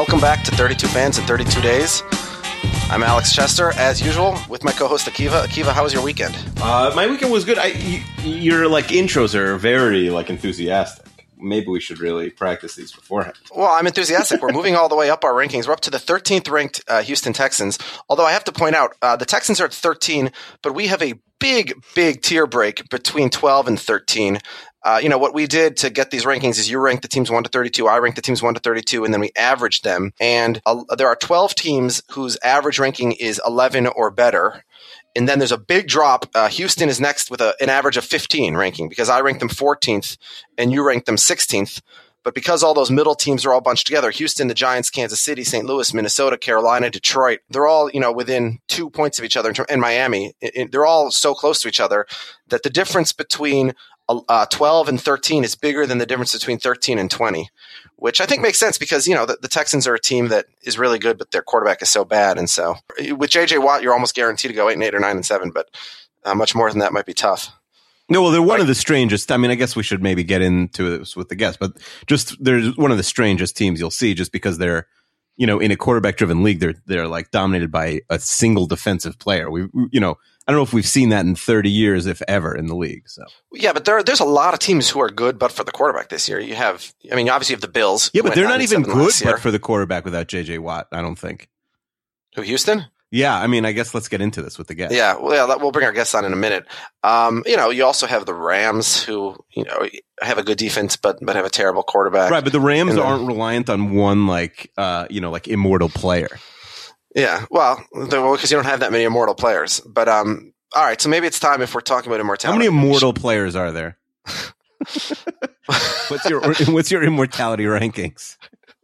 Welcome back to 32 Fans in 32 Days. I'm Alex Chester, as usual, with my co-host Akiva. Akiva, how was your weekend? Uh, my weekend was good. I, your like intros are very like enthusiastic. Maybe we should really practice these beforehand. Well, I'm enthusiastic. We're moving all the way up our rankings. We're up to the 13th ranked uh, Houston Texans. Although I have to point out, uh, the Texans are at 13, but we have a big, big tier break between 12 and 13. Uh, you know what we did to get these rankings is you ranked the teams 1 to 32 i ranked the teams 1 to 32 and then we averaged them and uh, there are 12 teams whose average ranking is 11 or better and then there's a big drop. Uh, Houston is next with a, an average of 15 ranking because I ranked them 14th and you ranked them 16th. But because all those middle teams are all bunched together, Houston, the Giants, Kansas City, St. Louis, Minnesota, Carolina, Detroit, they're all, you know, within two points of each other in Miami. It, it, they're all so close to each other that the difference between uh, 12 and 13 is bigger than the difference between 13 and 20, which I think makes sense because, you know, the, the, Texans are a team that is really good, but their quarterback is so bad. And so with JJ Watt, you're almost guaranteed to go 8 and 8 or 9 and 7, but uh, much more than that might be tough. No, well, they're one like, of the strangest. I mean, I guess we should maybe get into this with the guests, but just they're one of the strangest teams you'll see just because they're, you know, in a quarterback driven league, they're, they're like dominated by a single defensive player. We, you know, I don't know if we've seen that in 30 years, if ever, in the league. So yeah, but there there's a lot of teams who are good, but for the quarterback this year, you have. I mean, obviously you have the Bills. Yeah, but they're not even good, but for the quarterback without J.J. Watt, I don't think. Who Houston? Yeah, I mean, I guess let's get into this with the guests. Yeah, well, yeah, we'll bring our guests on in a minute. Um, you know, you also have the Rams, who you know have a good defense, but but have a terrible quarterback. Right, but the Rams then, aren't reliant on one like uh, you know like immortal player. Yeah, well, because you don't have that many immortal players. But um, all right, so maybe it's time if we're talking about immortality. How many immortal players are there? what's your what's your immortality rankings?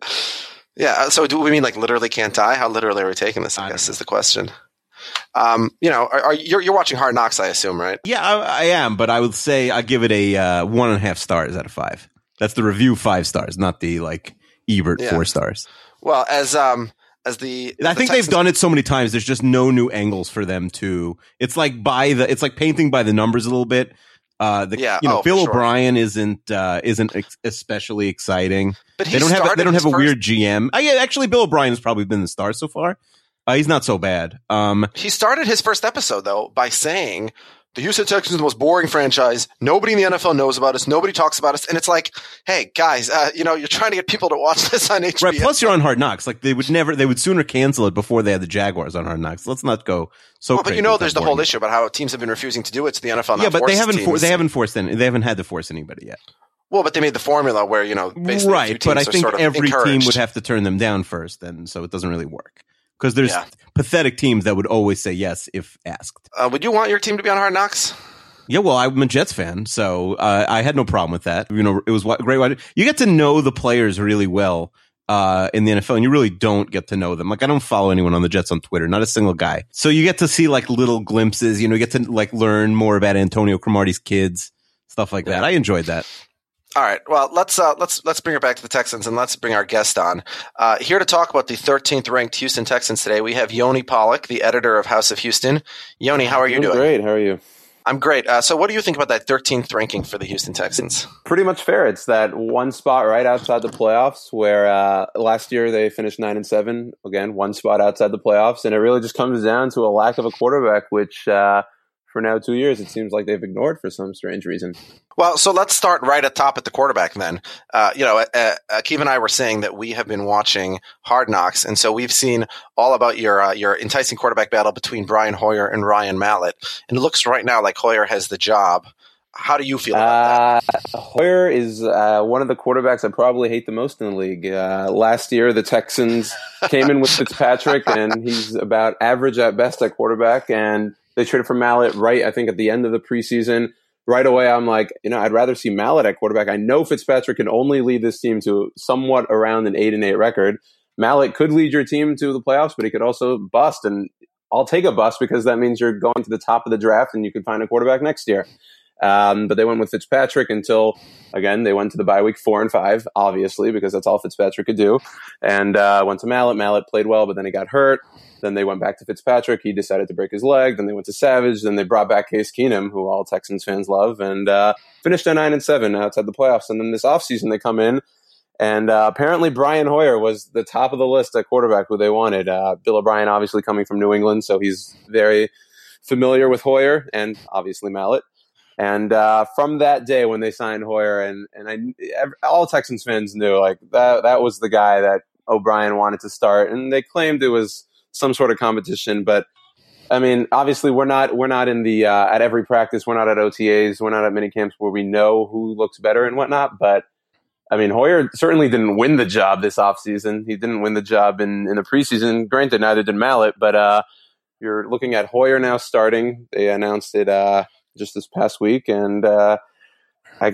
Yeah, so do we mean like literally can't die? How literally are we taking this? I, I guess is the question. Um, you know, are, are you're, you're watching Hard Knocks, I assume, right? Yeah, I, I am, but I would say I give it a uh, one and a half stars out of five. That's the review five stars, not the like Ebert yeah. four stars. Well, as um, as the. I the think Texans- they've done it so many times. There's just no new angles for them to. It's like by the. It's like painting by the numbers a little bit. Uh, the, yeah, you know, oh, Bill O'Brien isn't uh, isn't ex- especially exciting. But they don't have they don't have a first- weird GM. Uh, yeah, actually, Bill O'Brien has probably been the star so far. Uh, he's not so bad. Um, he started his first episode though by saying the Houston Texans are the most boring franchise. Nobody in the NFL knows about us. Nobody talks about us. And it's like, hey, guys, uh, you know, you're trying to get people to watch this on HBO. Right. Plus, you're on Hard Knocks. Like they would never, they would sooner cancel it before they had the Jaguars on Hard Knocks. Let's not go so. Well, but you know, there's the whole issue about how teams have been refusing to do it to the NFL. Yeah, but they haven't. For, they haven't forced any. They haven't had to force anybody yet. Well, but they made the formula where you know, right. But I think sort of every encouraged. team would have to turn them down first, and so it doesn't really work because there's yeah. pathetic teams that would always say yes if asked. Uh, would you want your team to be on Hard Knocks? Yeah, well, I'm a Jets fan, so uh, I had no problem with that. You know, it was great. You get to know the players really well uh, in the NFL, and you really don't get to know them. Like, I don't follow anyone on the Jets on Twitter, not a single guy. So you get to see like little glimpses. You know, you get to like learn more about Antonio Cromartie's kids, stuff like that. I enjoyed that. All right. Well, let's uh, let's let's bring it back to the Texans and let's bring our guest on uh, here to talk about the 13th ranked Houston Texans today. We have Yoni Pollock, the editor of House of Houston. Yoni, how are you doing? Great. How are you? I'm great. Uh, so, what do you think about that 13th ranking for the Houston Texans? Pretty much fair. It's that one spot right outside the playoffs where uh, last year they finished nine and seven. Again, one spot outside the playoffs, and it really just comes down to a lack of a quarterback, which uh, for now two years it seems like they've ignored for some strange reason. Well, so let's start right at top at the quarterback then. Uh, you know, uh, uh, Keith and I were saying that we have been watching Hard Knocks, and so we've seen all about your uh, your enticing quarterback battle between Brian Hoyer and Ryan Mallett, and it looks right now like Hoyer has the job. How do you feel about that? Uh, Hoyer is uh, one of the quarterbacks I probably hate the most in the league. last year, the Texans came in with Fitzpatrick, and he's about average at best at quarterback, and they traded for Mallett right, I think, at the end of the preseason right away I'm like, you know, I'd rather see Mallett at quarterback. I know Fitzpatrick can only lead this team to somewhat around an eight and eight record. Mallett could lead your team to the playoffs, but he could also bust. And I'll take a bust because that means you're going to the top of the draft and you could find a quarterback next year. Um, but they went with Fitzpatrick until again they went to the bye week four and five, obviously because that's all Fitzpatrick could do. And uh, went to Mallett. Mallett played well, but then he got hurt. Then they went back to Fitzpatrick. He decided to break his leg. Then they went to Savage. Then they brought back Case Keenum, who all Texans fans love, and uh, finished at nine and seven outside the playoffs. And then this offseason they come in, and uh, apparently Brian Hoyer was the top of the list at quarterback who they wanted. Uh, Bill O'Brien, obviously coming from New England, so he's very familiar with Hoyer and obviously Mallett. And uh, from that day when they signed Hoyer, and and I, all Texans fans knew like that that was the guy that O'Brien wanted to start, and they claimed it was some sort of competition. But I mean, obviously, we're not we're not in the uh, at every practice. We're not at OTAs. We're not at mini camps where we know who looks better and whatnot. But I mean, Hoyer certainly didn't win the job this offseason. He didn't win the job in in the preseason. Granted, neither did Mallett. But uh, you're looking at Hoyer now starting. They announced it uh, just this past week, and uh, I,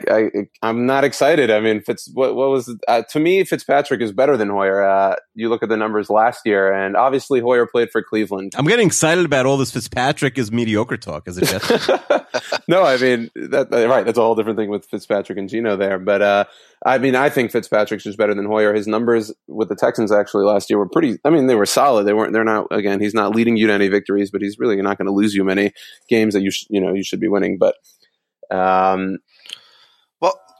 I am not excited. I mean, Fitz, what, what was uh, to me Fitzpatrick is better than Hoyer. Uh, you look at the numbers last year, and obviously Hoyer played for Cleveland. I'm getting excited about all this Fitzpatrick is mediocre talk as a Jet. no, I mean that right. That's a whole different thing with Fitzpatrick and Gino there. But uh, I mean, I think Fitzpatrick's just better than Hoyer. His numbers with the Texans actually last year were pretty. I mean, they were solid. They weren't. They're not. Again, he's not leading you to any victories, but he's really not going to lose you many games that you sh- you know you should be winning. But um,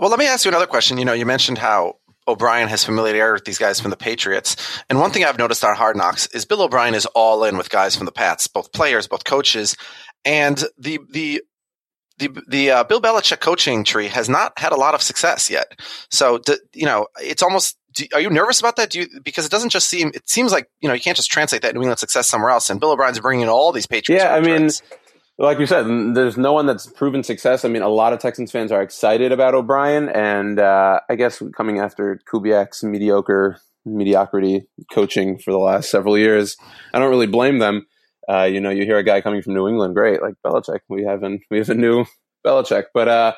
well, let me ask you another question. You know, you mentioned how O'Brien has familiarity with these guys from the Patriots. And one thing I've noticed on Hard Knocks is Bill O'Brien is all in with guys from the Pats, both players, both coaches. And the, the, the, the uh, Bill Belichick coaching tree has not had a lot of success yet. So, do, you know, it's almost, do, are you nervous about that? Do you, because it doesn't just seem, it seems like, you know, you can't just translate that New England success somewhere else. And Bill O'Brien's bringing in all these Patriots. Yeah, I mean, like you said, there's no one that's proven success. I mean, a lot of Texans fans are excited about O'Brien, and uh, I guess coming after Kubiak's mediocre mediocrity coaching for the last several years, I don't really blame them. Uh, you know, you hear a guy coming from New England, great, like Belichick. We have an, we have a new Belichick, but uh,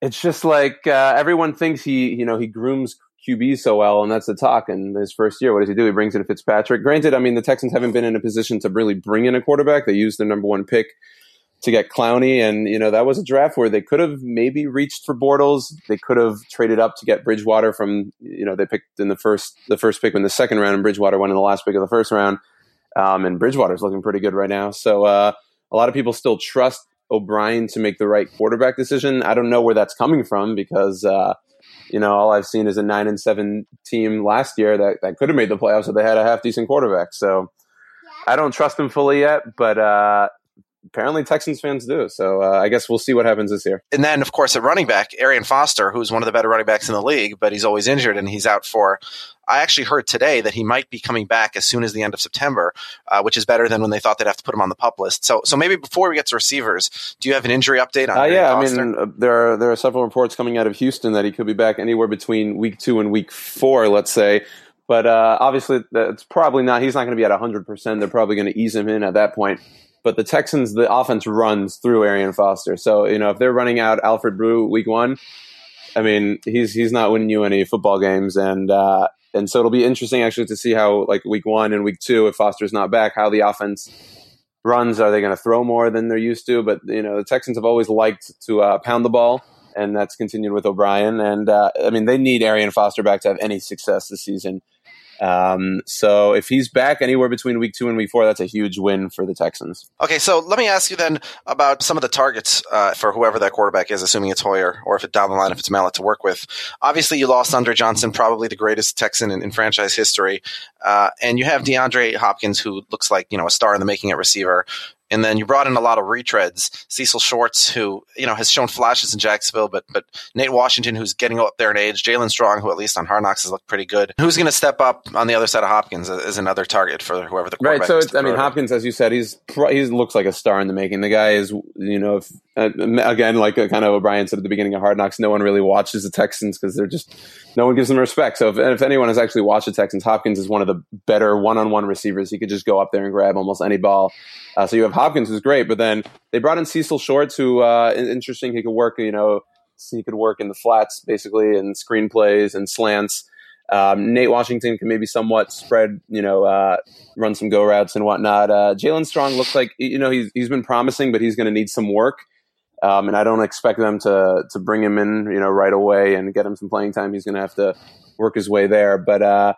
it's just like uh, everyone thinks he, you know, he grooms QB so well, and that's the talk. And his first year, what does he do? He brings in Fitzpatrick. Granted, I mean the Texans haven't been in a position to really bring in a quarterback. They used their number one pick to get Clowney, and you know that was a draft where they could have maybe reached for Bortles. They could have traded up to get Bridgewater from you know they picked in the first the first pick in the second round, and Bridgewater went in the last pick of the first round. Um, and Bridgewater's looking pretty good right now. So uh, a lot of people still trust O'Brien to make the right quarterback decision. I don't know where that's coming from because uh, you know, all I've seen is a nine and seven team last year that, that could have made the playoffs if they had a half decent quarterback. So I don't trust him fully yet, but uh, apparently Texans fans do. So uh, I guess we'll see what happens this year. And then, of course, at running back, Arian Foster, who's one of the better running backs in the league, but he's always injured and he's out for. I actually heard today that he might be coming back as soon as the end of September, uh, which is better than when they thought they'd have to put him on the pup list. So, so maybe before we get to receivers, do you have an injury update on? Uh, yeah, Foster? I mean, uh, there are there are several reports coming out of Houston that he could be back anywhere between week two and week four, let's say. But uh, obviously, it's probably not. He's not going to be at hundred percent. They're probably going to ease him in at that point. But the Texans, the offense runs through Arian Foster. So, you know, if they're running out Alfred Blue week one, I mean, he's he's not winning you any football games, and uh, and so it'll be interesting actually to see how like week one and week two, if Foster's not back, how the offense runs. Are they going to throw more than they're used to? But you know, the Texans have always liked to uh, pound the ball, and that's continued with O'Brien. And uh, I mean, they need Arian Foster back to have any success this season. Um, so if he's back anywhere between week two and week four, that's a huge win for the Texans. Okay, so let me ask you then about some of the targets uh, for whoever that quarterback is, assuming it's Hoyer or if it's down the line, if it's Mallett to work with. Obviously, you lost Andre Johnson, probably the greatest Texan in, in franchise history, uh, and you have DeAndre Hopkins, who looks like you know a star in the making at receiver. And then you brought in a lot of retreads. Cecil Shorts, who you know has shown flashes in Jacksonville, but but Nate Washington, who's getting up there in age. Jaelen Strong, who at least on Hard Knocks has looked pretty good. Who's going to step up on the other side of Hopkins as another target for whoever the right. quarterback So is it's, I mean. Hopkins, as you said, he's he looks like a star in the making. The guy is, you know, if, uh, again, like uh, kind of O'Brien said at the beginning of Hard Knocks, no one really watches the Texans because they're just no one gives them respect. So if, if anyone has actually watched the Texans, Hopkins is one of the better one-on-one receivers. He could just go up there and grab almost any ball. Uh, so you have Hopkins, is great, but then they brought in Cecil Shorts, who uh, interesting. He could work, you know, he could work in the flats basically and screenplays and slants. Um, Nate Washington can maybe somewhat spread, you know, uh, run some go routes and whatnot. Uh, Jaelen Strong looks like you know he's he's been promising, but he's going to need some work. Um, and I don't expect them to to bring him in, you know, right away and get him some playing time. He's going to have to work his way there. But uh,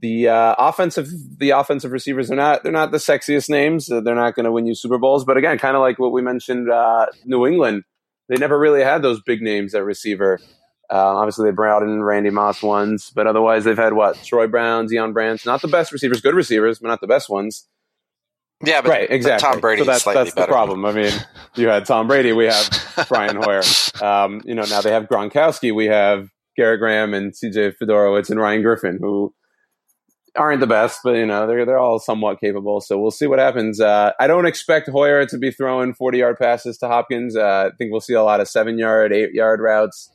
the uh, offensive the offensive receivers are not they're not the sexiest names. Uh, They're not going to win you Super Bowls. But again, kind of like what we mentioned, uh, New England, they never really had those big names at receiver. Uh, obviously, they brought in Randy Moss ones, but otherwise they've had what Troy Brown, Deion Branch, not the best receivers, good receivers, but not the best ones. Yeah, but, right, exactly. Tom Brady so that's, that's the better. problem. I mean, you had Tom Brady, we have Brian Hoyer. Um, you know, now they have Gronkowski, we have Garrett Graham and CJ Fiedorowicz and Ryan Griffin, who aren't the best, but you know they're they're all somewhat capable. So we'll see what happens. Uh, I don't expect Hoyer to be throwing forty yard passes to Hopkins. Uh, I think we'll see a lot of seven yard, eight yard routes.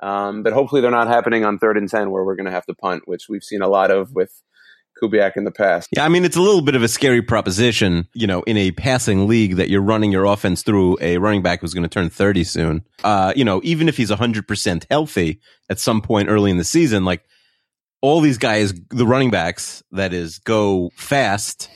Um, but hopefully they're not happening on third and ten where we're going to have to punt, which we've seen a lot of with Kubiak in the past. Yeah, I mean, it's a little bit of a scary proposition, you know, in a passing league that you're running your offense through a running back who's going to turn 30 soon. Uh, you know, even if he's 100% healthy at some point early in the season, like all these guys, the running backs, that is, go fast.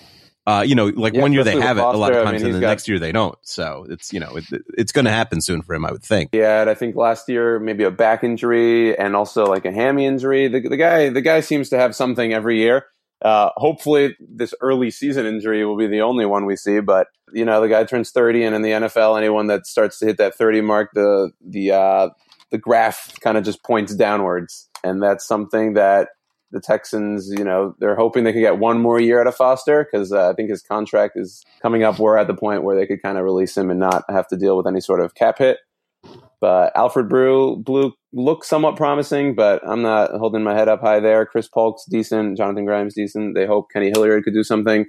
Uh, you know, like Yeah, one year they have it, with a lot Foster, of I times, mean, and the got- next year they don't. So it's, you know, it, it's going to happen soon for him, I would think. Yeah, and I think last year maybe a back injury and also like a hammy injury. The, the guy, the guy seems to have something every year. Uh, hopefully, this early season injury will be the only one we see. But you know, the guy turns thirty, and in the NFL, anyone that starts to hit that thirty mark, the the uh, the graph kind of just points downwards, and that's something that the Texans, you know, they're hoping they could get one more year out of Foster because uh, I think his contract is coming up. We're at the point where they could kind of release him and not have to deal with any sort of cap hit. But Alfred Brew Blue looks somewhat promising, but I'm not holding my head up high there. Chris Polk's decent, Jonathan Grimes decent. They hope Kenny Hilliard could do something.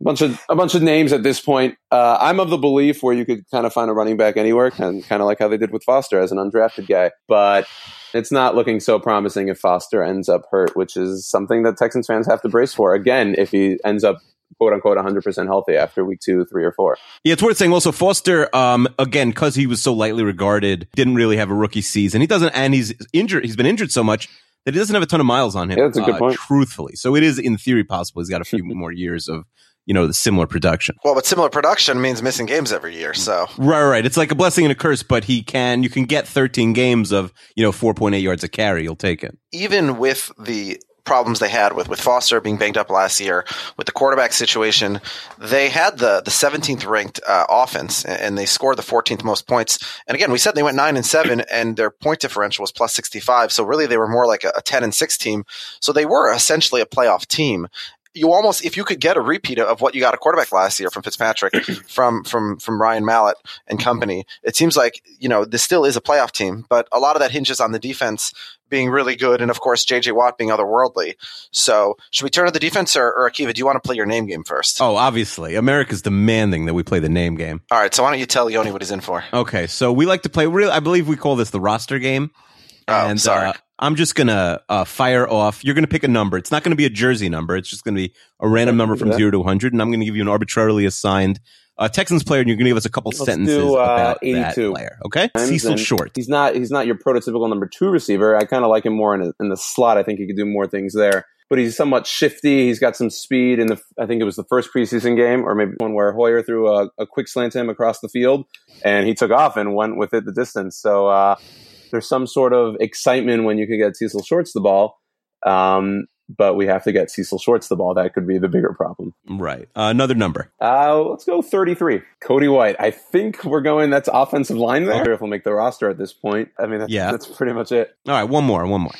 A bunch of a bunch of names at this point. Uh, I'm of the belief where you could kind of find a running back anywhere, kind kind of like how they did with Foster as an undrafted guy. But it's not looking so promising if Foster ends up hurt, which is something that Texans fans have to brace for. Again, if he ends up quote unquote 100% healthy after week two, three, or four. Yeah, it's worth saying also Foster, um, again, because he was so lightly regarded, didn't really have a rookie season. He doesn't, and he's injured. He's been injured so much that he doesn't have a ton of miles on him. Yeah, that's a good uh, point. Truthfully, so it is in theory possible he's got a few more years of you know the similar production. Well, but similar production means missing games every year. So Right, right. It's like a blessing and a curse, but he can. You can get 13 games of you know 4.8 yards a carry. You'll take it. even with the problems they had with, with Foster being banged up last year, with the quarterback situation, they had the the 17th ranked uh, offense and they scored the 14th most points. And again, we said they went nine and seven, and their point differential was plus 65. So really, they were more like a, a 10 and six team. So they were essentially a playoff team. You almost, if you could get a repeat of what you got a quarterback last year from Fitzpatrick, from from from Ryan Mallett and company, it seems like you know this still is a playoff team. But a lot of that hinges on the defense being really good, and of course J.J. Watt being otherworldly. So, should we turn to the defense, or, or Akiva? Do you want to play your name game first? Oh, obviously, America's demanding that we play the name game. All right. So why don't you tell Yoni what he's in for? Okay, so we like to play. Real, I believe we call this the roster game. Oh, sorry. Uh, I'm just gonna uh, fire off. You're gonna pick a number. It's not gonna be a jersey number. It's just gonna be a random number from zero to 100, and I'm gonna give you an arbitrarily assigned uh, Texans player, and you're gonna give us a couple Let's sentences do, uh, about that 82. player. Okay, times, Cecil and Short. He's not he's not your prototypical number two receiver. I kind of like him more in, a, in the slot. I think he could do more things there. But he's somewhat shifty. He's got some speed. In the I think it was the first preseason game, or maybe one where Hoyer threw a, a quick slant to him across the field, and he took off and went with it the distance. So uh, there's some sort of excitement when you could get Cecil Shorts the ball. Um, but we have to get Cecil Shorts the ball. That could be the bigger problem. Right. Uh, another number. Uh, let's go 33. Cody White. I think we're going, that's offensive line there. Okay. If we'll make the roster at this point. I mean, that's, Yeah. that's pretty much it. All right, one more, one more.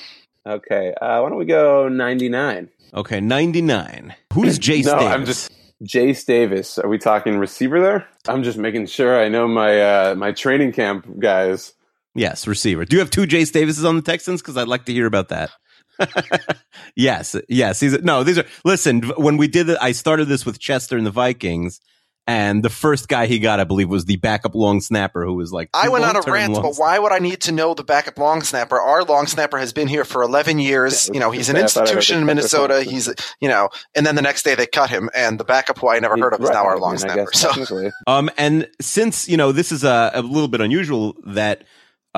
Okay. Uh, why don't we go 99? Okay, 99. Who's Jace no, Davis? I'm just Jace Davis. Are we talking receiver there? I'm just making sure I know my uh, my training camp guys. Yes, receiver. Do you have two Jace Davises on the Texans? Because I'd like to hear about that. yes, yes. He's no. These are listen. When we did it, I started this with Chester and the Vikings, and the first guy he got, I believe, was the backup long snapper who was like. I went on a rant, but why would I need to know the backup long snapper? Our long snapper has been here for 11 years. Yeah, you know, he's an I thought I heard institution in Minnesota. He's, you know, and then the next day they cut him, and the backup who I never heard of is now our I long mean, snapper. So. Um, and since you know this is a, a little bit unusual that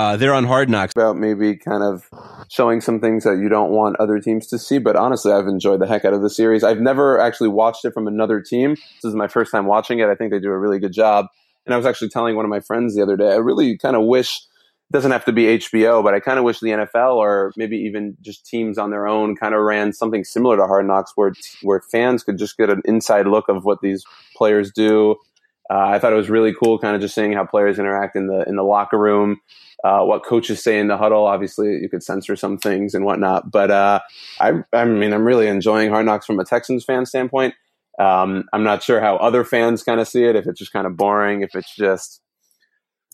uh, they're on Hard Knocks. about maybe kind of showing some things that you don't want other teams to see. But honestly, I've enjoyed the heck out of the series. I've never actually watched it from another team. This is my first time watching it. I think they do a really good job. And I was actually telling one of my friends the other day, I really kind of wish it doesn't have to be HBO, but I kind of wish the NFL or maybe even just teams on their own kind of ran something similar to Hard Knocks, where where fans could just get an inside look of what these players do. Uh, I thought it was really cool, kind of just seeing how players interact in the in the locker room, uh, what coaches say in the huddle. Obviously, you could censor some things and whatnot, but uh, I, I mean, I'm really enjoying Hard Knocks from a Texans fan standpoint. Um, I'm not sure how other fans kind of see it. If it's just kind of boring, if it's just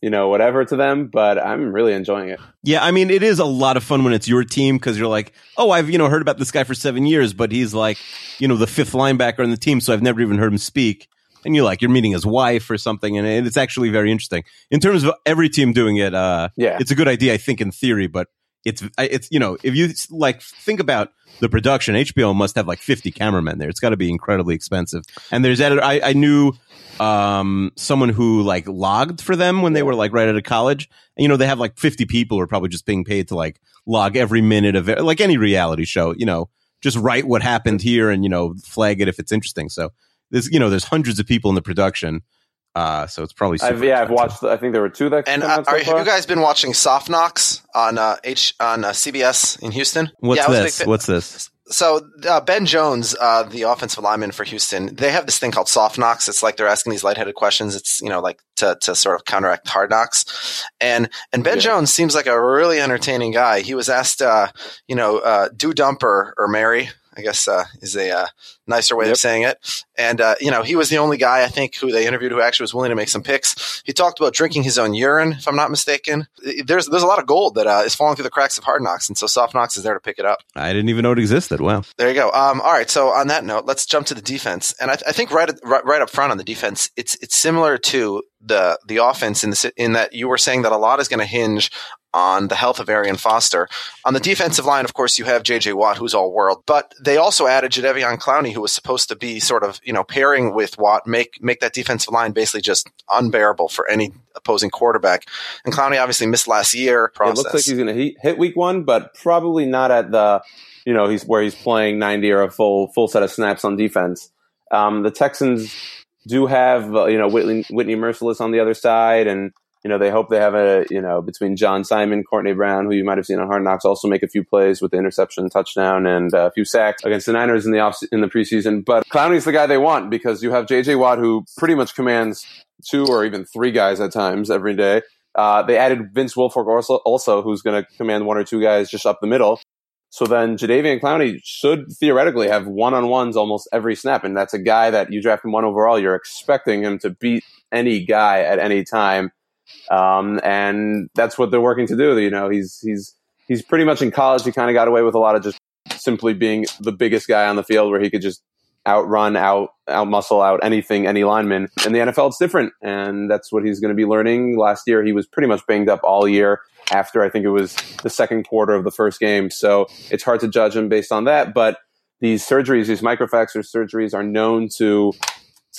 you know whatever to them, but I'm really enjoying it. Yeah, I mean, it is a lot of fun when it's your team because you're like, oh, I've you know heard about this guy for seven years, but he's like, you know, the fifth linebacker on the team, so I've never even heard him speak. And you're like, you're meeting his wife or something, and it's actually very interesting in terms of every team doing it. Uh, Yeah. it's a good idea, I think, in theory, but it's it's you know, if you like think about the production, HBO must have like 50 cameramen there. It's got to be incredibly expensive. And there's editor. I, I knew um someone who like logged for them when they were like right out of college and you know they have like 50 people who are probably just being paid to like log every minute of it like any reality show you know just write what happened here and you know flag it if it's interesting so there's you know there's hundreds of people in the production uh so it's probably super I've, yeah, I've expensive. watched. I think there were two that And came uh, out so are, have you guys been watching Soft Knocks on uh, H on uh, CBS in Houston? what's Yeah, I big this what's this So uh, Ben Jones, uh, the offensive lineman for Houston, they have this thing called soft knocks. It's like they're asking these lightheaded questions. It's you know like to to sort of counteract hard knocks. And and Ben Yeah. Jones seems like a really entertaining guy. He was asked, uh, you know, uh, do dumper or marry. I guess uh, is a uh, nicer way Yep. of saying it. And uh, you know, he was the only guy I think who they interviewed who actually was willing to make some picks. He talked about drinking his own urine, if I'm not mistaken. There's there's a lot of gold that uh, is falling through the cracks of hard knocks, and so soft knocks is there to pick it up. i didn't even know it existed wow There you go. Um, all right. So on that note, let's jump to the defense, and I, I think right, at- right right up front on the defense, it's it's similar to the the offense in the in that you were saying that a lot is going to hinge on the health of Arian Foster. On the defensive line, of course, you have J.J. Watt, who's all world, but they also added Jadeveon Clowney, who was supposed to be sort of you know pairing with Watt, make make that defensive line basically just unbearable for any opposing quarterback. And Clowney obviously missed last year. It looks like he's going to hit, hit week one, but probably not at the, you know, he's where he's playing 90 or a full full set of snaps on defense. Um, the Texans do have, uh, you know, Whitney, Whitney Mercilus on the other side, and you know they hope they have a, you know, between John Simon, Courtney Brown, who you might have seen on Hard Knocks, also make a few plays with the interception, touchdown, and uh, a few sacks against the Niners in the off in the preseason. But Clowney's the guy they want because you have J.J. Watt, who pretty much commands two or even three guys at times every day. Uh, they added Vince Wilfork also, also who's going to command one or two guys just up the middle. So then Jadeveon Clowney should theoretically have one on ones almost every snap. And that's a guy that you draft him one overall. You're expecting him to beat any guy at any time. Um, and that's what they're working to do. You know, he's, he's, he's pretty much in college. He kind of got away with a lot of just simply being the biggest guy on the field where he could just outrun, out, out muscle out anything, any lineman. In the NFL, it's different. And that's what he's going to be learning. Last year, he was pretty much banged up all year after I think it was the second quarter of the first game. So it's hard to judge him based on that. But these surgeries, these microfracture surgeries are known to,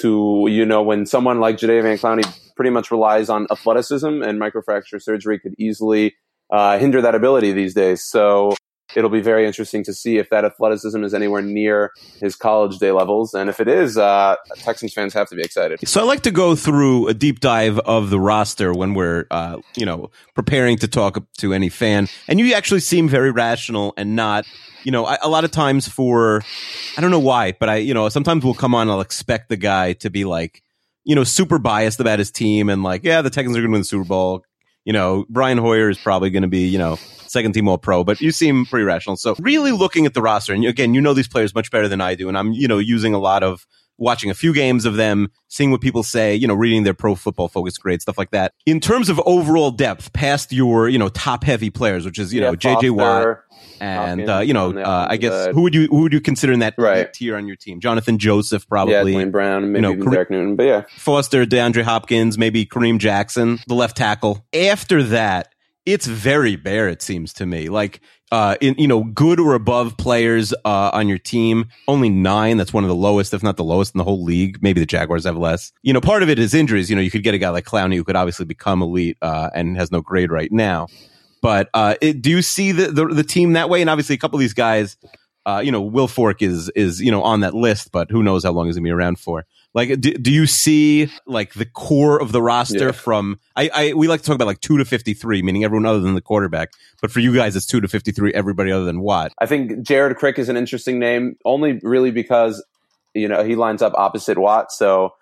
to, you know, when someone like Jadeveon Clowney pretty much relies on athleticism and microfracture surgery could easily uh, hinder that ability these days. So it'll be very interesting to see if that athleticism is anywhere near his college day levels. And if it is, uh, Texans fans have to be excited. So I like to go through a deep dive of the roster when we're, uh, you know, preparing to talk to any fan. And you actually seem very rational and not, you know, I, a lot of times for, I don't know why, but I, you know, sometimes we'll come on, I'll expect the guy to be like, you know, super biased about his team and like, yeah, the Texans are going to win the Super Bowl. You know, Brian Hoyer is probably going to be, you know, second team all pro, but you seem pretty rational. So really looking at the roster, and again, you know these players much better than I do, and I'm, you know, using a lot of watching a few games of them, seeing what people say, you know, reading their pro football focus grades, stuff like that. In terms of overall depth, past your, you know, top heavy players, which is, you Yeah, know, JJ Watt and, Hopkins uh, you know, uh, I guess who would you, who would you consider in that Right. tier on your team? Jonathan Joseph, yeah, probably. Duane Brown, maybe know, even Kareem- Derek Newton. But yeah, Foster, DeAndre Hopkins, maybe Kareem Jackson, the left tackle. After that, it's very bare, it seems to me. Like, uh, in, you know, good or above players, uh, on your team, only nine. That's one of the lowest, if not the lowest in the whole league. Maybe the Jaguars have less. You know, part of it is injuries. You know, you could get a guy like Clowney who could obviously become elite, uh, and has no grade right now. But, uh, it, do you see the, the, the team that way? And obviously a couple of these guys, uh, you know, Wilfork is, is, you know, on that list, but who knows how long he's gonna be around for. Like, do, do you see like the core of the roster Yeah. from? I, I we like to talk about like two to fifty three, meaning everyone other than the quarterback. But for you guys, it's two to fifty three. Everybody other than Watt. I think Jared Crick is an interesting name, only really because you know he lines up opposite Watt, so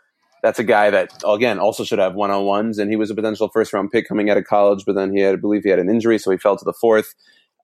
that's a guy that again also should have one on ones, and he was a potential first round pick coming out of college, but then he had, I believe, he had an injury, so he fell to the fourth.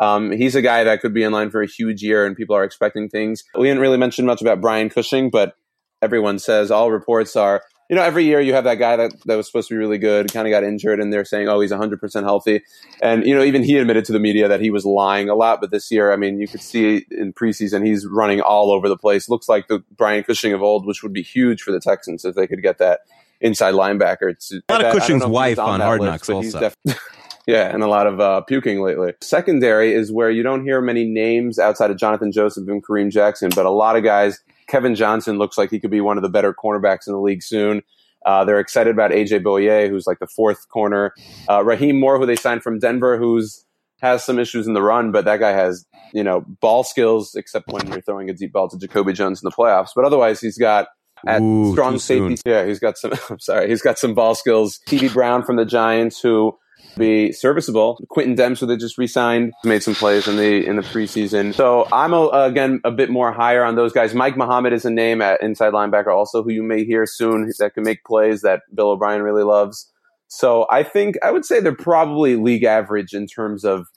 Um, he's a guy that could be in line for a huge year, and people are expecting things. We didn't really mention much about Brian Cushing, but everyone says all reports are. You know, every year you have that guy that, that was supposed to be really good, kind of got injured, and they're saying, oh, he's 100% healthy. And, you know, even he admitted to the media that he was lying a lot. But this year, I mean, you could see in preseason, he's running all over the place. Looks like the Brian Cushing of old, which would be huge for the Texans if they could get that inside linebacker. To, A lot of Cushing's know if he's wife on that Hard Knocks he's also. yeah, and a lot of uh, puking lately. Secondary is where you don't hear many names outside of Jonathan Joseph and Kareem Jackson, but a lot of guys. Kevin Johnson looks like he could be one of the better cornerbacks in the league soon. Uh, they're excited about AJ Bouye, who's like the fourth corner. Uh, Rahim Moore, who they signed from Denver, who's has some issues in the run, but that guy has you know ball skills, except when you're throwing a deep ball to Jacoby Jones in the playoffs. But otherwise, he's got at Ooh, strong safety. soon. Yeah, he's got some. I'm sorry, he's got some ball skills. TV Brown from the Giants, who be serviceable. Quintin Demps, who they just re-signed, made some plays in the in the preseason. So I'm a, again a bit more higher on those guys. Mike Mohamed is a name at inside linebacker, also who you may hear soon that can make plays that Bill O'Brien really loves. So I think I would say they're probably league average in terms of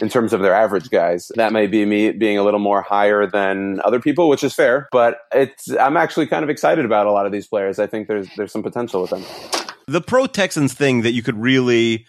in terms of their average guys. That may be me being a little more higher than other people, which is fair. But it's I'm actually kind of excited about a lot of these players. I think there's there's some potential with them. The pro Texans thing that you could really,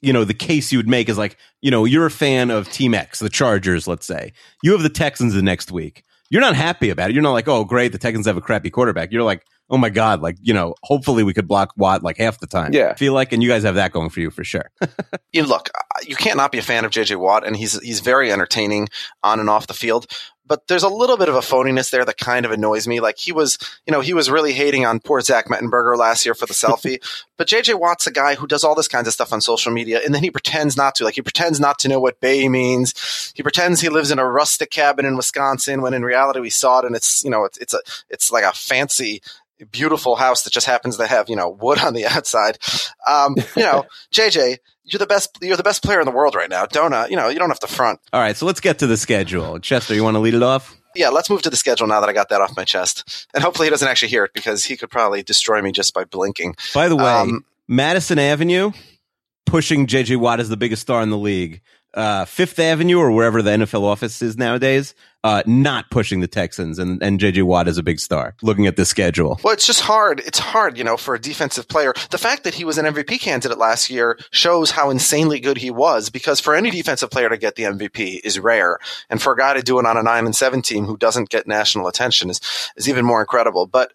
you know, the case you would make is like, you know, you're a fan of Team X, the Chargers, let's say. You have the Texans the next week. You're not happy about it. You're not like, oh, great, the Texans have a crappy quarterback. You're like, oh my God, like, you know, hopefully we could block Watt like half the time. Yeah. I feel like, and you guys have that going for you for sure. you look, you can't not be a fan of JJ Watt, and he's he's very entertaining on and off the field. But there's a little bit of a phoniness there that kind of annoys me. Like he was, you know, he was really hating on poor Zach Mettenberger last year for the selfie. but JJ Watt's a guy who does all this kinds of stuff on social media, and then he pretends not to. Like he pretends not to know what Bay means. He pretends he lives in a rustic cabin in Wisconsin, when in reality we saw it, and it's you know, it's it's a it's like a fancy beautiful house that just happens to have you know wood on the outside. Um, you know, JJ, you're the best. You're the best player in the world right now. Don't uh, you know? You don't have to front. All right, so let's get to the schedule. Chester, you want to lead it off? Yeah, let's move to the schedule now that I got that off my chest, and hopefully he doesn't actually hear it because he could probably destroy me just by blinking. By the way, Um, Madison Avenue pushing JJ Watt as the biggest star in the league. Uh, Fifth Avenue or wherever the NFL office is nowadays, uh, not pushing the Texans and, and JJ Watt is a big star. Looking at the schedule, Well, it's just hard. It's hard, you know, for a defensive player. The fact that he was an MVP candidate last year shows how insanely good he was because for any defensive player to get the MVP is rare. And for a guy to do it on a 9 and 7 team who doesn't get national attention is, is even more incredible. But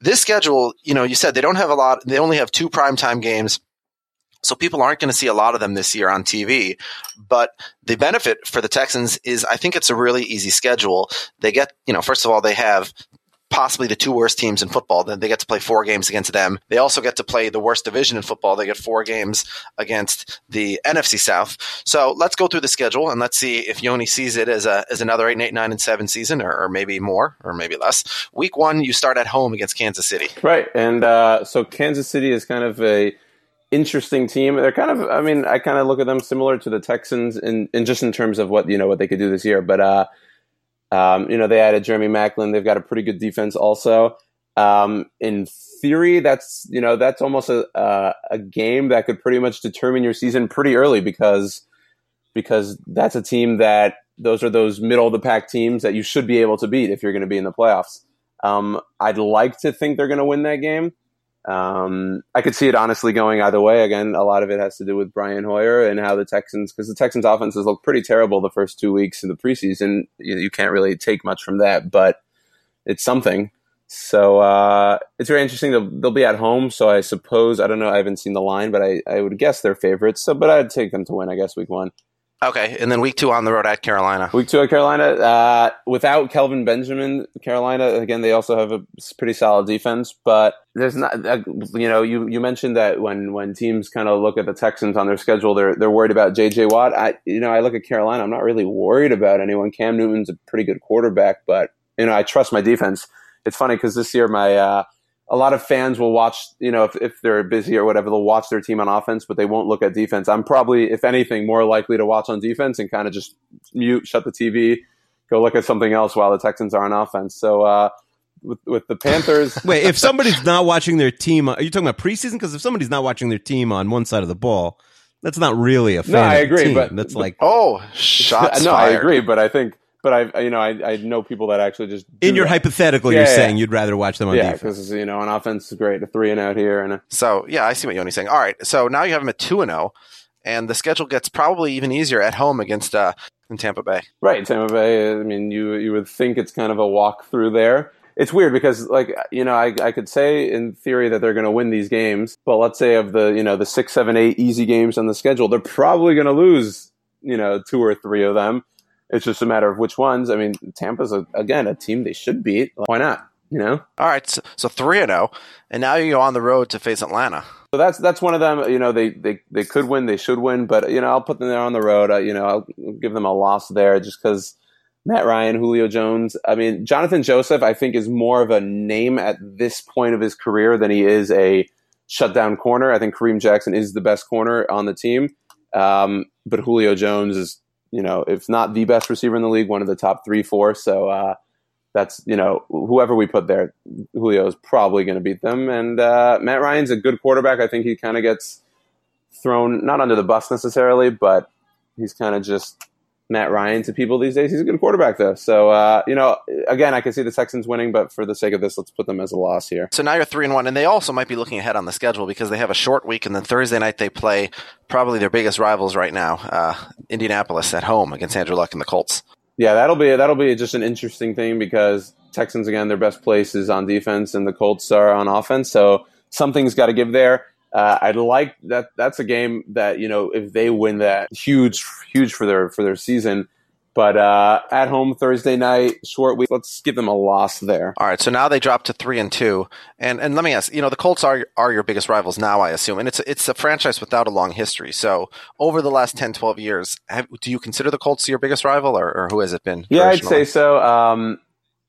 this schedule, you know, you said they don't have a lot, they only have two primetime games. So people aren't going to see a lot of them this year on TV. But the benefit for the Texans is I think it's a really easy schedule. They get, you know, first of all, they have possibly the two worst teams in football. Then they get to play four games against them. They also get to play the worst division in football. They get four games against the NFC South. So let's go through the schedule and let's see if Yoni sees it as a as another eight, and eight, nine, and seven season, or, or maybe more, or maybe less. Week one, you start at home against Kansas City. Right, and uh, so Kansas City is kind of a interesting team. They're kind of, I mean, I kind of look at them similar to the Texans in, in just in terms of what you know what they could do this year. But uh, um, you know, they added Jeremy Maclin. They've got a pretty good defense also. Um, in theory, that's you know that's almost a a game that could pretty much determine your season pretty early because because that's a team that those are those middle of the pack teams that you should be able to beat if you're going to be in the playoffs. Um, I'd like to think they're going to win that game. Um, I could see it honestly going either way. Again, a lot of it has to do with Brian Hoyer and how the Texans, because the Texans' offenses look pretty terrible the first two weeks in the preseason. You, you can't really take much from that, but it's something. So uh, it's very interesting. They'll, they'll, be at home, so I suppose I don't know. I haven't seen the line, but I, I would guess they're favorites. So, but I'd take them to win. I guess week one. Okay, and then week two on the road at Carolina. Week two at Carolina, uh, without Kelvin Benjamin, Carolina again they also have a pretty solid defense, but there's not. Uh, you know, you, you mentioned that when when teams kind of look at the Texans on their schedule, they're they're worried about J.J. Watt. I you know I look at Carolina, I'm not really worried about anyone. Cam Newton's a pretty good quarterback, but you know I trust my defense. It's funny because this year my uh, a lot of fans will watch, you know, if, if they're busy or whatever, they'll watch their team on offense, but they won't look at defense. I'm probably, if anything, more likely to watch on defense and kind of just mute, shut the TV, go look at something else while the Texans are on offense. So, uh, with, with the Panthers. Wait, if somebody's not watching their team, are you talking about preseason? Because if somebody's not watching their team on one side of the ball, that's not really a fan. No, I agree, but that's like oh, shots. no, fired. I agree, but I think but I, you know, I, I know people that actually just in your that. hypothetical, Yeah, you're yeah. saying you'd rather watch them on yeah, defense. because you know, on offense is great, a three and out here, and a, So yeah, I see what Yoni's saying. All right, so now you have them at two and zero, and the schedule gets probably even easier at home against uh in Tampa Bay. right Tampa Bay. I mean, you you would think it's kind of a walk through there. It's weird because, like, you know, I, I could say in theory that they're going to win these games, but let's say of the you know the six, seven, eight easy games on the schedule, they're probably going to lose you know two or three of them. It's just a matter of which ones. I mean, Tampa's a, again a team they should beat. Why not? You know. All right, so, so three and zero, and now you go on the road to face Atlanta. So that's that's one of them. You know, they they they could win, they should win, but you know, I'll put them there on the road. Uh, you know, I'll give them a loss there just because Matt Ryan, Julio Jones. I mean, Jonathan Joseph, I think, is more of a name at this point of his career than he is a shutdown corner. I think Kareem Jackson is the best corner on the team, um, but Julio Jones is, you know, if not the best receiver in the league, one of the top three, four. So. Uh, that's you know whoever we put there, Julio is probably going to beat them. And uh, Matt Ryan's a good quarterback. I think he kind of gets thrown not under the bus necessarily, but he's kind of just Matt Ryan to people these days. He's a good quarterback though. So uh, you know, again, I can see the Texans winning, but for the sake of this, let's put them as a loss here. So now you're three and one, and they also might be looking ahead on the schedule because they have a short week, and then Thursday night they play probably their biggest rivals right now, uh, Indianapolis at home against Andrew Luck and the Colts. Yeah, that'll be that'll be just an interesting thing because Texans again, their best place is on defense, and the Colts are on offense. So something's got to give there. Uh, I'd like that. That's a game that you know if they win that, huge, huge for their for their season. But uh, at home Thursday night, short week. Let's give them a loss there. All right, so now they drop to three and two, and and let me ask, you know, the Colts are are your biggest rivals now, I assume, and it's it's a franchise without a long history. So over the last 10, 12 years, have, do you consider the Colts your biggest rival, or, or who has it been? Yeah, I'd say so. Um,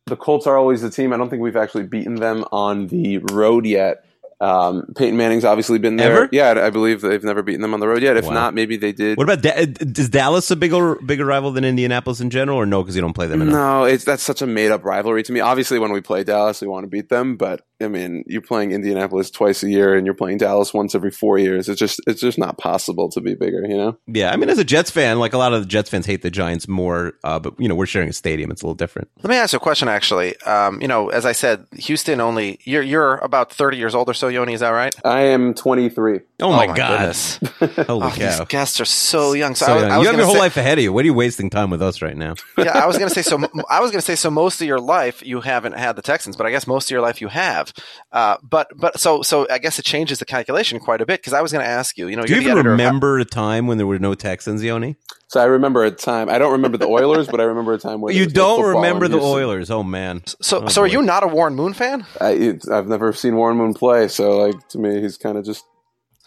the Colts are always the team. I don't think we've actually beaten them on the road yet. Um, Peyton Manning's obviously been there. Ever? Yeah, I believe they've never beaten them on the road yet. If Wow. not, maybe they did. What about da- is Dallas a bigger bigger rival than Indianapolis in general, or no? Because you don't play them enough. No, it's that's such a made up rivalry to me. Obviously, when we play Dallas, we want to beat them, but I mean, you're playing Indianapolis twice a year, and you're playing Dallas once every four years. It's just it's just not possible to be bigger, you know. Yeah, I mean, as a Jets fan, like a lot of the Jets fans hate the Giants more, uh, but you know we're sharing a stadium; it's a little different. Let me ask you a question. Actually, um, you know, as I said, Houston only you're you're about thirty years old or so, Yoni. Is that right? I am 23. Oh my, my god! goodness. Holy Oh, these cow! guests are so young. So, So I young. I was you have your whole say- life ahead of you. What are you wasting time with us right now? yeah, I was going to say so. I was going to say so. Most of your life you haven't had the Texans, but I guess most of your life you have. Uh, but but so so I guess it changes the calculation quite a bit because I was going to ask you. You know, Do you you're the even editor of- remember a time when there were no Texans, Yoni? So I remember a time. I don't remember the Oilers, but I remember a time where You there was no don't football remember the Houston. Oilers? Oh man. So Oh, so are you not a Warren Moon fan? I, I've never seen Warren Moon play, so like to me, he's kind of just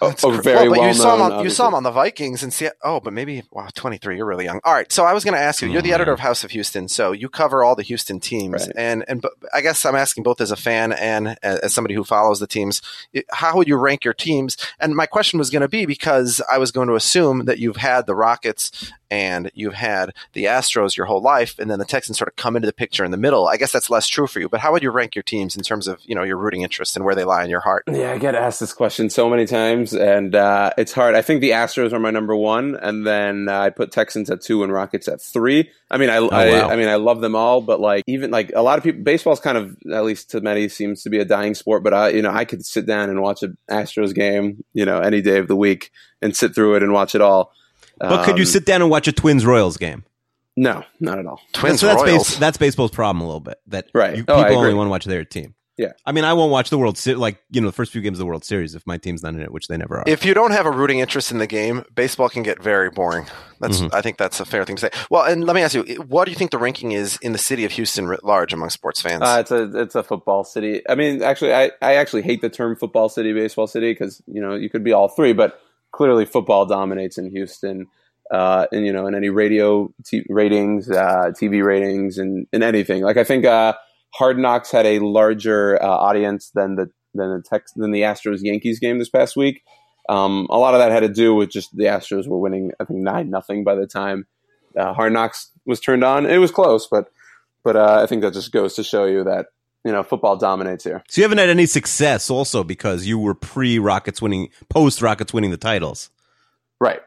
a, That's oh, cr- very oh, well, but well you saw him on you saw him on the Vikings and see oh but maybe wow 23 you're really young. All right so I was going to ask you you're the Oh, editor of mm-hmm. House of Houston so you cover all the Houston teams Right. and and I guess I'm asking both as a fan and as somebody who follows the teams how would you rank your teams? And my question was going to be because I was going to assume that you've had the Rockets and you've had the Astros your whole life and then the Texans sort of come into the picture in the middle I guess that's less true for you but how would you rank your teams in terms of you know your rooting interest and where they lie in your heart Yeah, I get asked this question so many times, and uh, it's hard. I think the Astros are my number one, and then uh, I put Texans at two and Rockets at three. I mean, I, I, wow. I mean, I love them all, but like even like a lot of people, baseball's kind of at least to many seems to be a dying sport. But I, you know, I could sit down and watch an Astros game, you know, any day of the week and sit through it and watch it all. But could you Um, sit down and watch a Twins Royals game? No, not at all. Twins so that's Royals base, that's baseball's problem a little bit. That Right. you, Oh, I people only agree. want to watch their team. Yeah. I mean, I won't watch the World Series, like you know, the first few games of the World Series if my team's not in it, which they never are. if you don't have a rooting interest in the game, baseball can get very boring. That's Mm-hmm. I think that's a fair thing to say. Well, and let me ask you, what do you think the ranking is in the city of Houston writ large among sports fans? Uh, it's a it's a football city. I mean, actually, I, I actually hate the term football city, baseball city because you know you could be all three, but clearly football dominates in Houston. Uh, and you know, in any radio t- ratings, uh, TV ratings, and, and anything. Like I think uh, Hard Knocks had a larger uh, audience than the than the Tex- than the Astros Yankees game this past week. Um, a lot of that had to do with just the Astros were winning. I think nine nothing by the time uh, Hard Knocks was turned on. It was close, but but uh, I think that just goes to show you that you know football dominates here. so you haven't had any success, also because you were pre Rockets winning, post Rockets winning the titles. Right.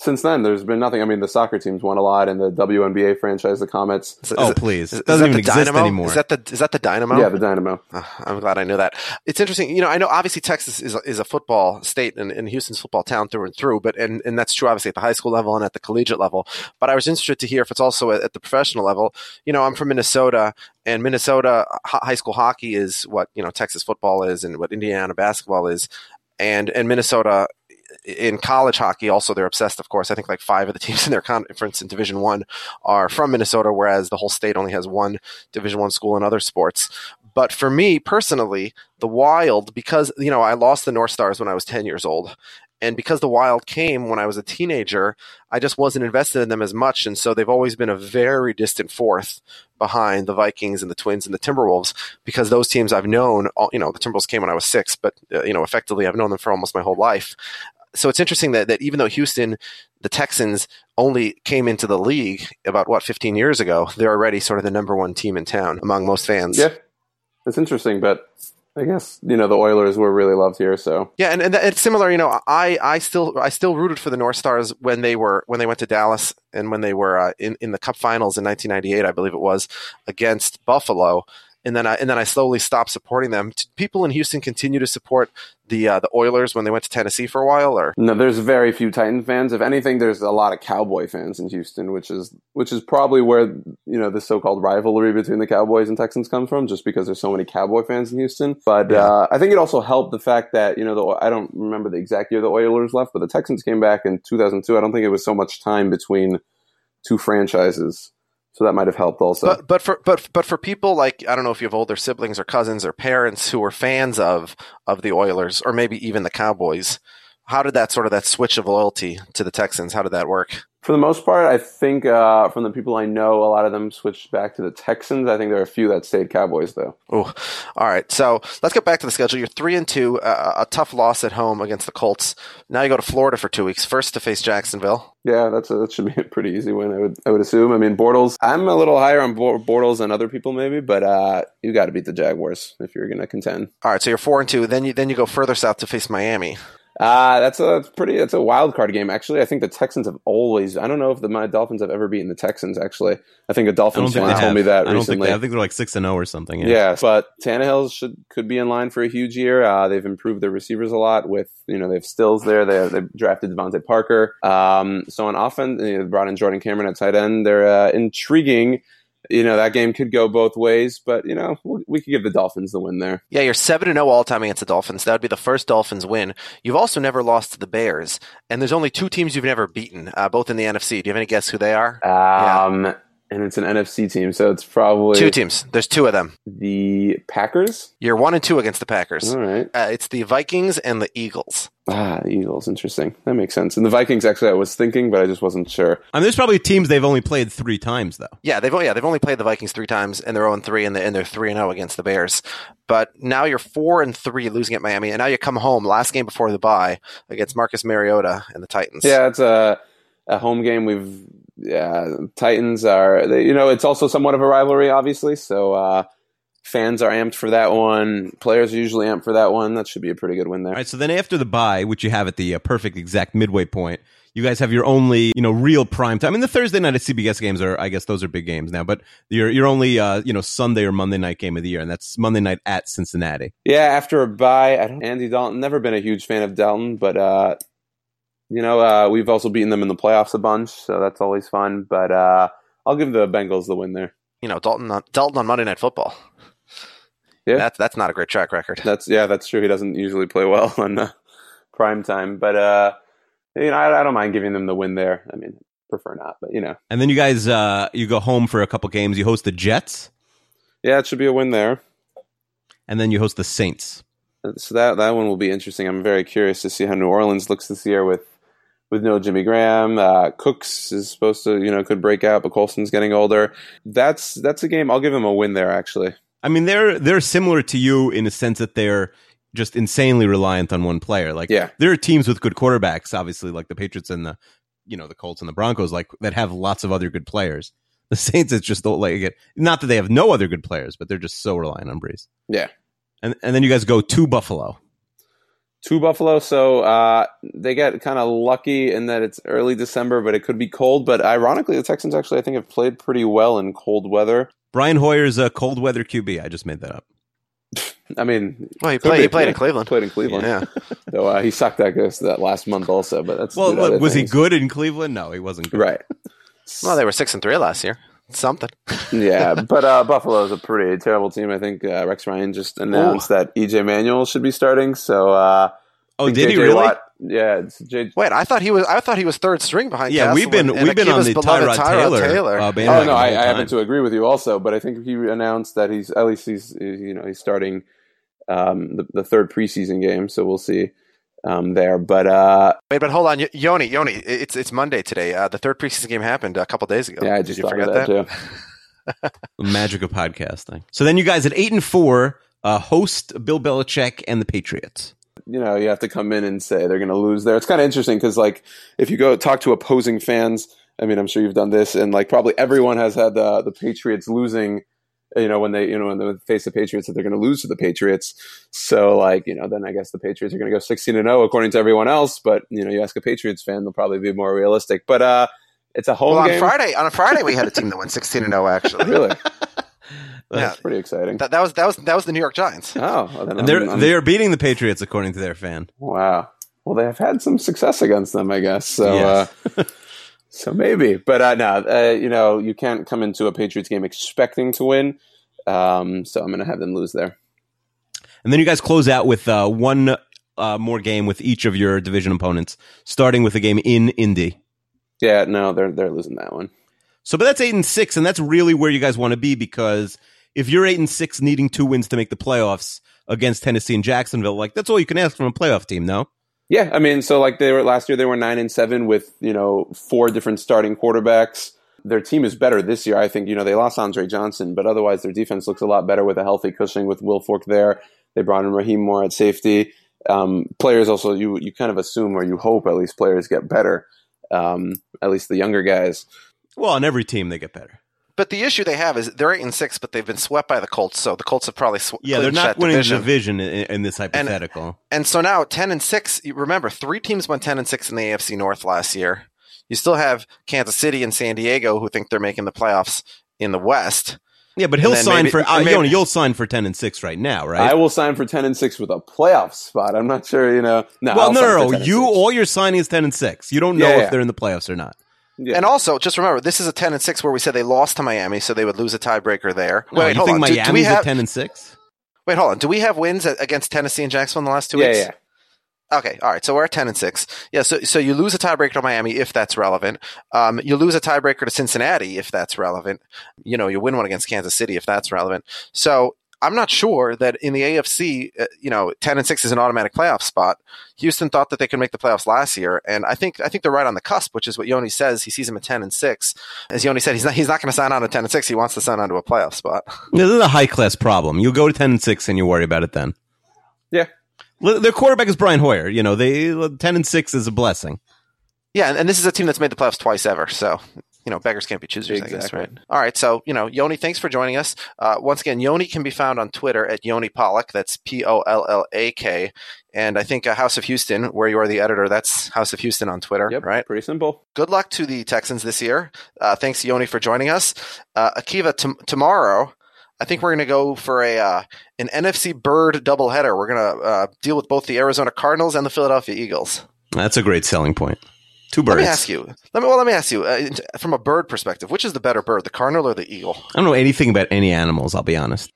Since then, there's been nothing. I mean, the soccer teams won a lot, and the WNBA franchise, the Comets. Is- oh is it- please, is- it doesn't is that even the exist Dynamo? anymore. Is that the is that the Dynamo? Yeah, the Dynamo. Uh, I'm glad I knew that. It's interesting. You know, I know obviously Texas is a, is a football state and, and Houston's football town through and through, but and, and that's true obviously at the high school level and at the collegiate level. But I was interested to hear if it's also at, at the professional level. You know, I'm from Minnesota and Minnesota high school hockey is what, you know, Texas football is and what Indiana basketball is. And and Minnesota in college hockey also they're obsessed of course. I think like five of the teams in their conference in division one are from minnesota whereas the whole state only has one division one school in other sports. But for me personally the wild because you know i lost the north stars when i was 10 years old and because the wild came when i was a teenager i just wasn't invested in them as much and so they've always been a very distant fourth behind the vikings and the twins and the timberwolves because those teams i've known you know the timberwolves came when i was six but uh, you know effectively i've known them for almost my whole life so it's interesting that, that even though Houston, the Texans only came into the league about what 15 years ago, they're already sort of the number one team in town among most fans. Yeah, it's interesting, but I guess you know the Oilers were really loved here. So Yeah, and, and it's similar. You know, I, I still I still rooted for the North Stars when they were when they went to Dallas and when they were uh, in in the Cup Finals in 1998, I believe it was against Buffalo. And then I and then I slowly stopped supporting them. T- People in Houston continue to support the uh, the Oilers when they went to Tennessee for a while, or no, there's very few Titan fans. If anything, there's a lot of Cowboy fans in Houston, which is which is probably where you know the so-called rivalry between the Cowboys and Texans comes from, just because there's so many Cowboy fans in Houston. But uh, I think it also helped the fact that you know the I don't remember the exact year the Oilers left, but the Texans came back in 2002. I don't think it was so much time between two franchises, so that might have helped also. But but for but but for people like I don't know if you have older siblings or cousins or parents who are fans of of the Oilers or maybe even the Cowboys, how did that sort of that switch of loyalty to the Texans? How did that work? For the most part, I think uh, from the people I know, a lot of them switched back to the Texans. I think there are a few that stayed Cowboys, though. Oh, all right. So let's get back to the schedule. You're three and two, uh, a tough loss at home against the Colts. Now you go to Florida for two weeks. First to face Jacksonville. Yeah, that's a, that should be a pretty easy win. I would I would assume. I mean, Bortles. I'm a little higher on Bortles than other people, maybe, but uh, you got to beat the Jaguars if you're going to contend. All right. So you're four and two. Then you then you go further south to face Miami. Uh, that's a that's pretty. That's a wild card game. Actually, I think the Texans have always. I don't know if the my Dolphins have ever beaten the Texans. Actually, I think don't Dolphins think fan told me that I don't think recently. they, I think they're like six and zero or something. Yeah. Yeah, but Tannehill should could be in line for a huge year. Uh, they've improved their receivers a lot. With you know they have Stills there. They they drafted DeVante Parker. Um, so on offense, they brought in Jordan Cameron at tight end. They're uh, intriguing. You know that game could go both ways, but you know we, we could give the Dolphins the win there. Yeah, you're seven to zero all time against the Dolphins. That would be the first Dolphins win. You've also never lost to the Bears, and there's only two teams you've never beaten, uh, both in the NFC. Do you have any guess who they are? Um, and it's an NFC team, so it's probably Two teams. There's two of them. the Packers. You're one and two against the Packers. All right. Uh, it's the Vikings and the Eagles. Ah, the Eagles. Interesting. That makes sense. And the Vikings, actually, I was thinking, but I just wasn't sure. I mean, there's probably teams they've only played three times though. Yeah, they've yeah they've only played the Vikings three times, and they're zero and three, and they're and they're three and zero against the Bears. But now you're four and three, losing at Miami, and now you come home last game before the bye against Marcus Mariota and the Titans. Yeah, it's a a home game. We've yeah, Titans are. They, you know, it's also somewhat of a rivalry, obviously. So uh, fans are amped for that one. Players are usually amped for that one. That should be a pretty good win there. All right, so then after the bye, which you have at the uh, perfect exact midway point, you guys have your only, you know, real prime time. I mean, the Thursday night at CBS games are, I guess, those are big games now. But your your only, uh, you know, Sunday or Monday night game of the year, and that's Monday night at Cincinnati. Yeah, after a bye, I don't. Andy Dalton. Never been a huge fan of Dalton, but uh, you know, uh, we've also beaten them in the playoffs a bunch, so that's always fun. But uh, I'll give the Bengals the win there. you know Dalton on, Dalton on Monday Night Football. Yeah. that's that's not a great track record. That's yeah, that's true. He doesn't usually play well on uh, prime time, but uh, you know, I, I don't mind giving them the win there. I mean, prefer not, but you know, And then you guys, uh, you go home for a couple games. You host the Jets, yeah, it should be a win there. and then you host the Saints. So that that one will be interesting. I'm very curious to see how New Orleans looks this year with with no Jimmy Graham. Uh, Cooks is supposed to you know could break out, but Colston's getting older. That's that's a game. I'll give him a win there. Actually, I mean, they're they're similar to you in a sense that they're just insanely reliant on one player. Like, Yeah. there are teams with good quarterbacks, obviously, like the Patriots and the, you know, the Colts and the Broncos, like that have lots of other good players. The Saints, it's just don't like it. Not that they have no other good players, but they're just so reliant on Brees. yeah. And and then you guys go to Buffalo. To Buffalo. So uh, they get kind of lucky in that it's early December, but it could be cold. But ironically, the Texans actually, I think, have played pretty well in cold weather. Brian Hoyer's a cold weather QB. I just made that up. I mean, Well, he played. be. He played in Cleveland. Played in Cleveland. Yeah. so uh, he sucked that goes that last month also. But that's Well, due to other look, was he good in Cleveland? No, he wasn't good. Right. Well, they were six and three last year. Something. yeah, but uh, Buffalo is a pretty terrible team. I think uh, Rex Ryan just announced that EJ Manuel should be starting. So, uh, Oh, think did he really? Watt- yeah, it's J- Wait, I thought he was. I thought he was third string behind. Yeah, we've been Castleman and we've been on the beloved Tyrod, Taylor. uh, Oh bandwagon no, I, I happen to agree with you also, but I think he announced that he's at least he's you know he's starting um, the, the third preseason game, so we'll see um, there. But uh, Wait, but hold on, Y- Yoni. Yoni, it's it's Monday today. Uh, the third preseason game happened a couple days ago. yeah, I Did just you thought forget that, that? too. Magic of podcasting. So then you guys at eight and four uh, host Bill Belichick and the Patriots. You know, you have to come in and say they're going to lose there. It's kind of interesting because, like, if you go talk to opposing fans, I mean, I'm sure you've done this, and like probably everyone has had the the Patriots losing. You know, when they you know when they face the Patriots, that they're going to lose to the Patriots. So, like, you know, then I guess the Patriots are going to go 16 and 0 according to everyone else. But you know, you ask a Patriots fan, they'll probably be more realistic. But uh, it's a home Well, on game. Friday, on a Friday, we had a team that went sixteen and zero. Actually, really, Yeah. pretty exciting. that, that was that was that was the New York Giants. oh, well, then And they're I'm- I'm- they are beating the Patriots according to their fan. Wow. Well, they have had some success against them, I guess. So, Yes. uh, so maybe, but uh, no, uh, you know, you can't come into a Patriots game expecting to win. Um, so I'm going to have them lose there. And then you guys close out with uh, one uh, more game with each of your division opponents, starting with a game in Indy. Yeah, no, they're they're losing that one. So, but that's eight and six, and that's really where you guys want to be because if you're eight and six, needing two wins to make the playoffs against Tennessee and Jacksonville, like that's all you can ask from a playoff team. No, Yeah, I mean, so like they were last year, they were nine and seven with you know four different starting quarterbacks. Their team is better this year. I think you know they lost Andre Johnson, but otherwise their defense looks a lot better with a healthy Cushing with Wilfork there. They brought in Rahim Moore at safety. Um, players also you you kind of assume or you hope at least players get better. Um, at least the younger guys. well, on every team they get better. But the issue they have is they're eight and six, but they've been swept by the Colts. So the Colts have probably sw- Yeah, they're not that winning division. the division in, in this hypothetical. And so now ten and six. Remember, three teams went ten and six in the AFC North last year. You still have Kansas City and San Diego who think they're making the playoffs in the West. yeah, but he'll sign maybe- for uh, and maybe- Yoni, You'll sign for ten and six right now, right? I will sign for ten and six with a playoff spot. I'm not sure, you know. No, well, I'll no, no, no. You all you're signing is ten and six. You don't know Yeah, if yeah. they're in the playoffs or not. Yeah. And also, just remember, this is a ten and six where we said they lost to Miami, so they would lose a tiebreaker there. No, Wait, you hold think on. Do- Miami's do, we have? at ten and six? Wait, hold on. Do we have wins against Tennessee and Jacksonville in the last two yeah, weeks? yeah. Okay, all right. So we're at ten and six. Yeah. So so you lose a tiebreaker to Miami if that's relevant. Um, you lose a tiebreaker to Cincinnati if that's relevant. You know, you win one against Kansas City if that's relevant. So I'm not sure that in the AFC, uh, you know, ten and six is an automatic playoff spot. Houston thought that they could make the playoffs last year, and I think I think they're right on the cusp, which is what Yoni says. He sees them at ten and six. As Yoni said, he's not he's not going to sign on to ten and six. He wants to sign on to a playoff spot. This is a high class problem. You'll go to ten and six and you worry about it then. Yeah. Their quarterback is Brian Hoyer. You know, they ten and six is a blessing. Yeah, and, and this is a team that's made the playoffs twice ever. So, you know, beggars can't be choosers, I guess, Exactly. right? All right. So, you know, Yoni, thanks for joining us. Uh, once again, Yoni can be found on Twitter at Yoni Pollak. That's P O L L A K. And I think uh, House of Houston, where you are the editor, that's House of Houston on Twitter, Yep. right? Pretty simple. Good luck to the Texans this year. Uh, thanks, Yoni, for joining us. Uh, Akiva, t- tomorrow, I think we're going to go for a uh, an NFC bird doubleheader. We're going to uh, deal with both the Arizona Cardinals and the Philadelphia Eagles. That's a great selling point. Two Let me ask you. Let me. Well, let me ask you. Uh, from a bird perspective, which is the better bird, the cardinal or the eagle? I don't know anything about any animals. I'll be honest.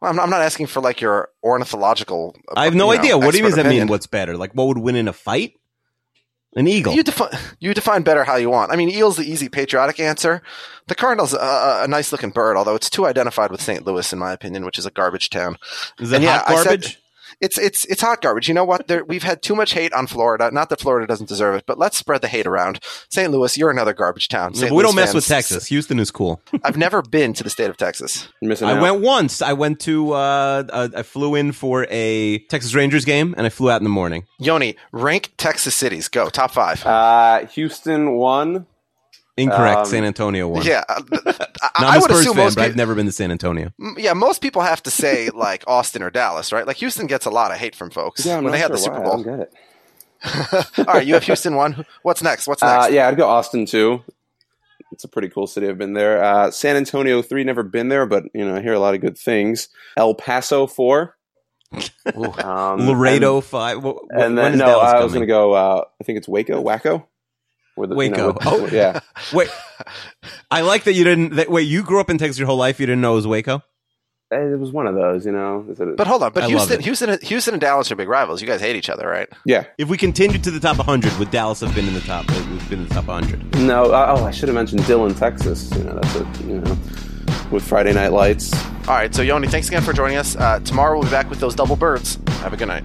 Well, I'm, I'm not asking for like your ornithological. uh, I have no know, idea. What do you that mean? What's better? Like, what would win in a fight? An eagle. You define you define better how you want. I mean, eel's the easy patriotic answer. The cardinal's a, a, nice looking bird, although it's too identified with St. Louis, in my opinion, which is a garbage town. is that and yeah, hot said- garbage? It's it's it's hot garbage. You know what? There, we've had too much hate on Florida. Not that Florida doesn't deserve it, but let's spread the hate around. St. Louis, you're another garbage town. No, we Louis don't mess with Texas. Houston is cool. I've never been to the state of Texas. You're I went once. I went to. Uh, uh, I flew in for a Texas Rangers game, and I flew out in the morning. Yoni, rank Texas cities. Go top five. Uh, Houston won. Incorrect. Um, San Antonio won. Yeah, uh, I, Now, I I'm a would Spurs assume fan, most but I've never been to San Antonio. Yeah, most people have to say like Austin or Dallas, right? Like Houston gets a lot of hate from folks Yeah, when they had sure the Super why. Bowl. I don't get it. All right, you have Houston one. What's next? What's next? Uh, yeah, I'd go Austin too. It's a pretty cool city. I've been there. Uh, San Antonio three, never been there, but you know I hear a lot of good things. El Paso four. Um, Laredo five. wh- wh- and, and then is no, Dallas I was going to go. Uh, I think it's Waco, Waco. Where the, you know, Waco. with- Oh. yeah. Wait, I like that you didn't. That, wait, you grew up in Texas your whole life. You didn't know it was Waco. It was one of those, you know. Is it- but hold on, but I Houston, it. Houston, Houston, and Dallas are big rivals. You guys hate each other, right? yeah. If we continued to the top 100, would Dallas have been in the top? Would been in the top 100? No. Uh, oh, I should have mentioned Dillon, Texas. You know, that's a you know, with Friday Night Lights. All right, so Yoni, thanks again for joining us. Uh, tomorrow we'll be back with those double birds. Have a good night.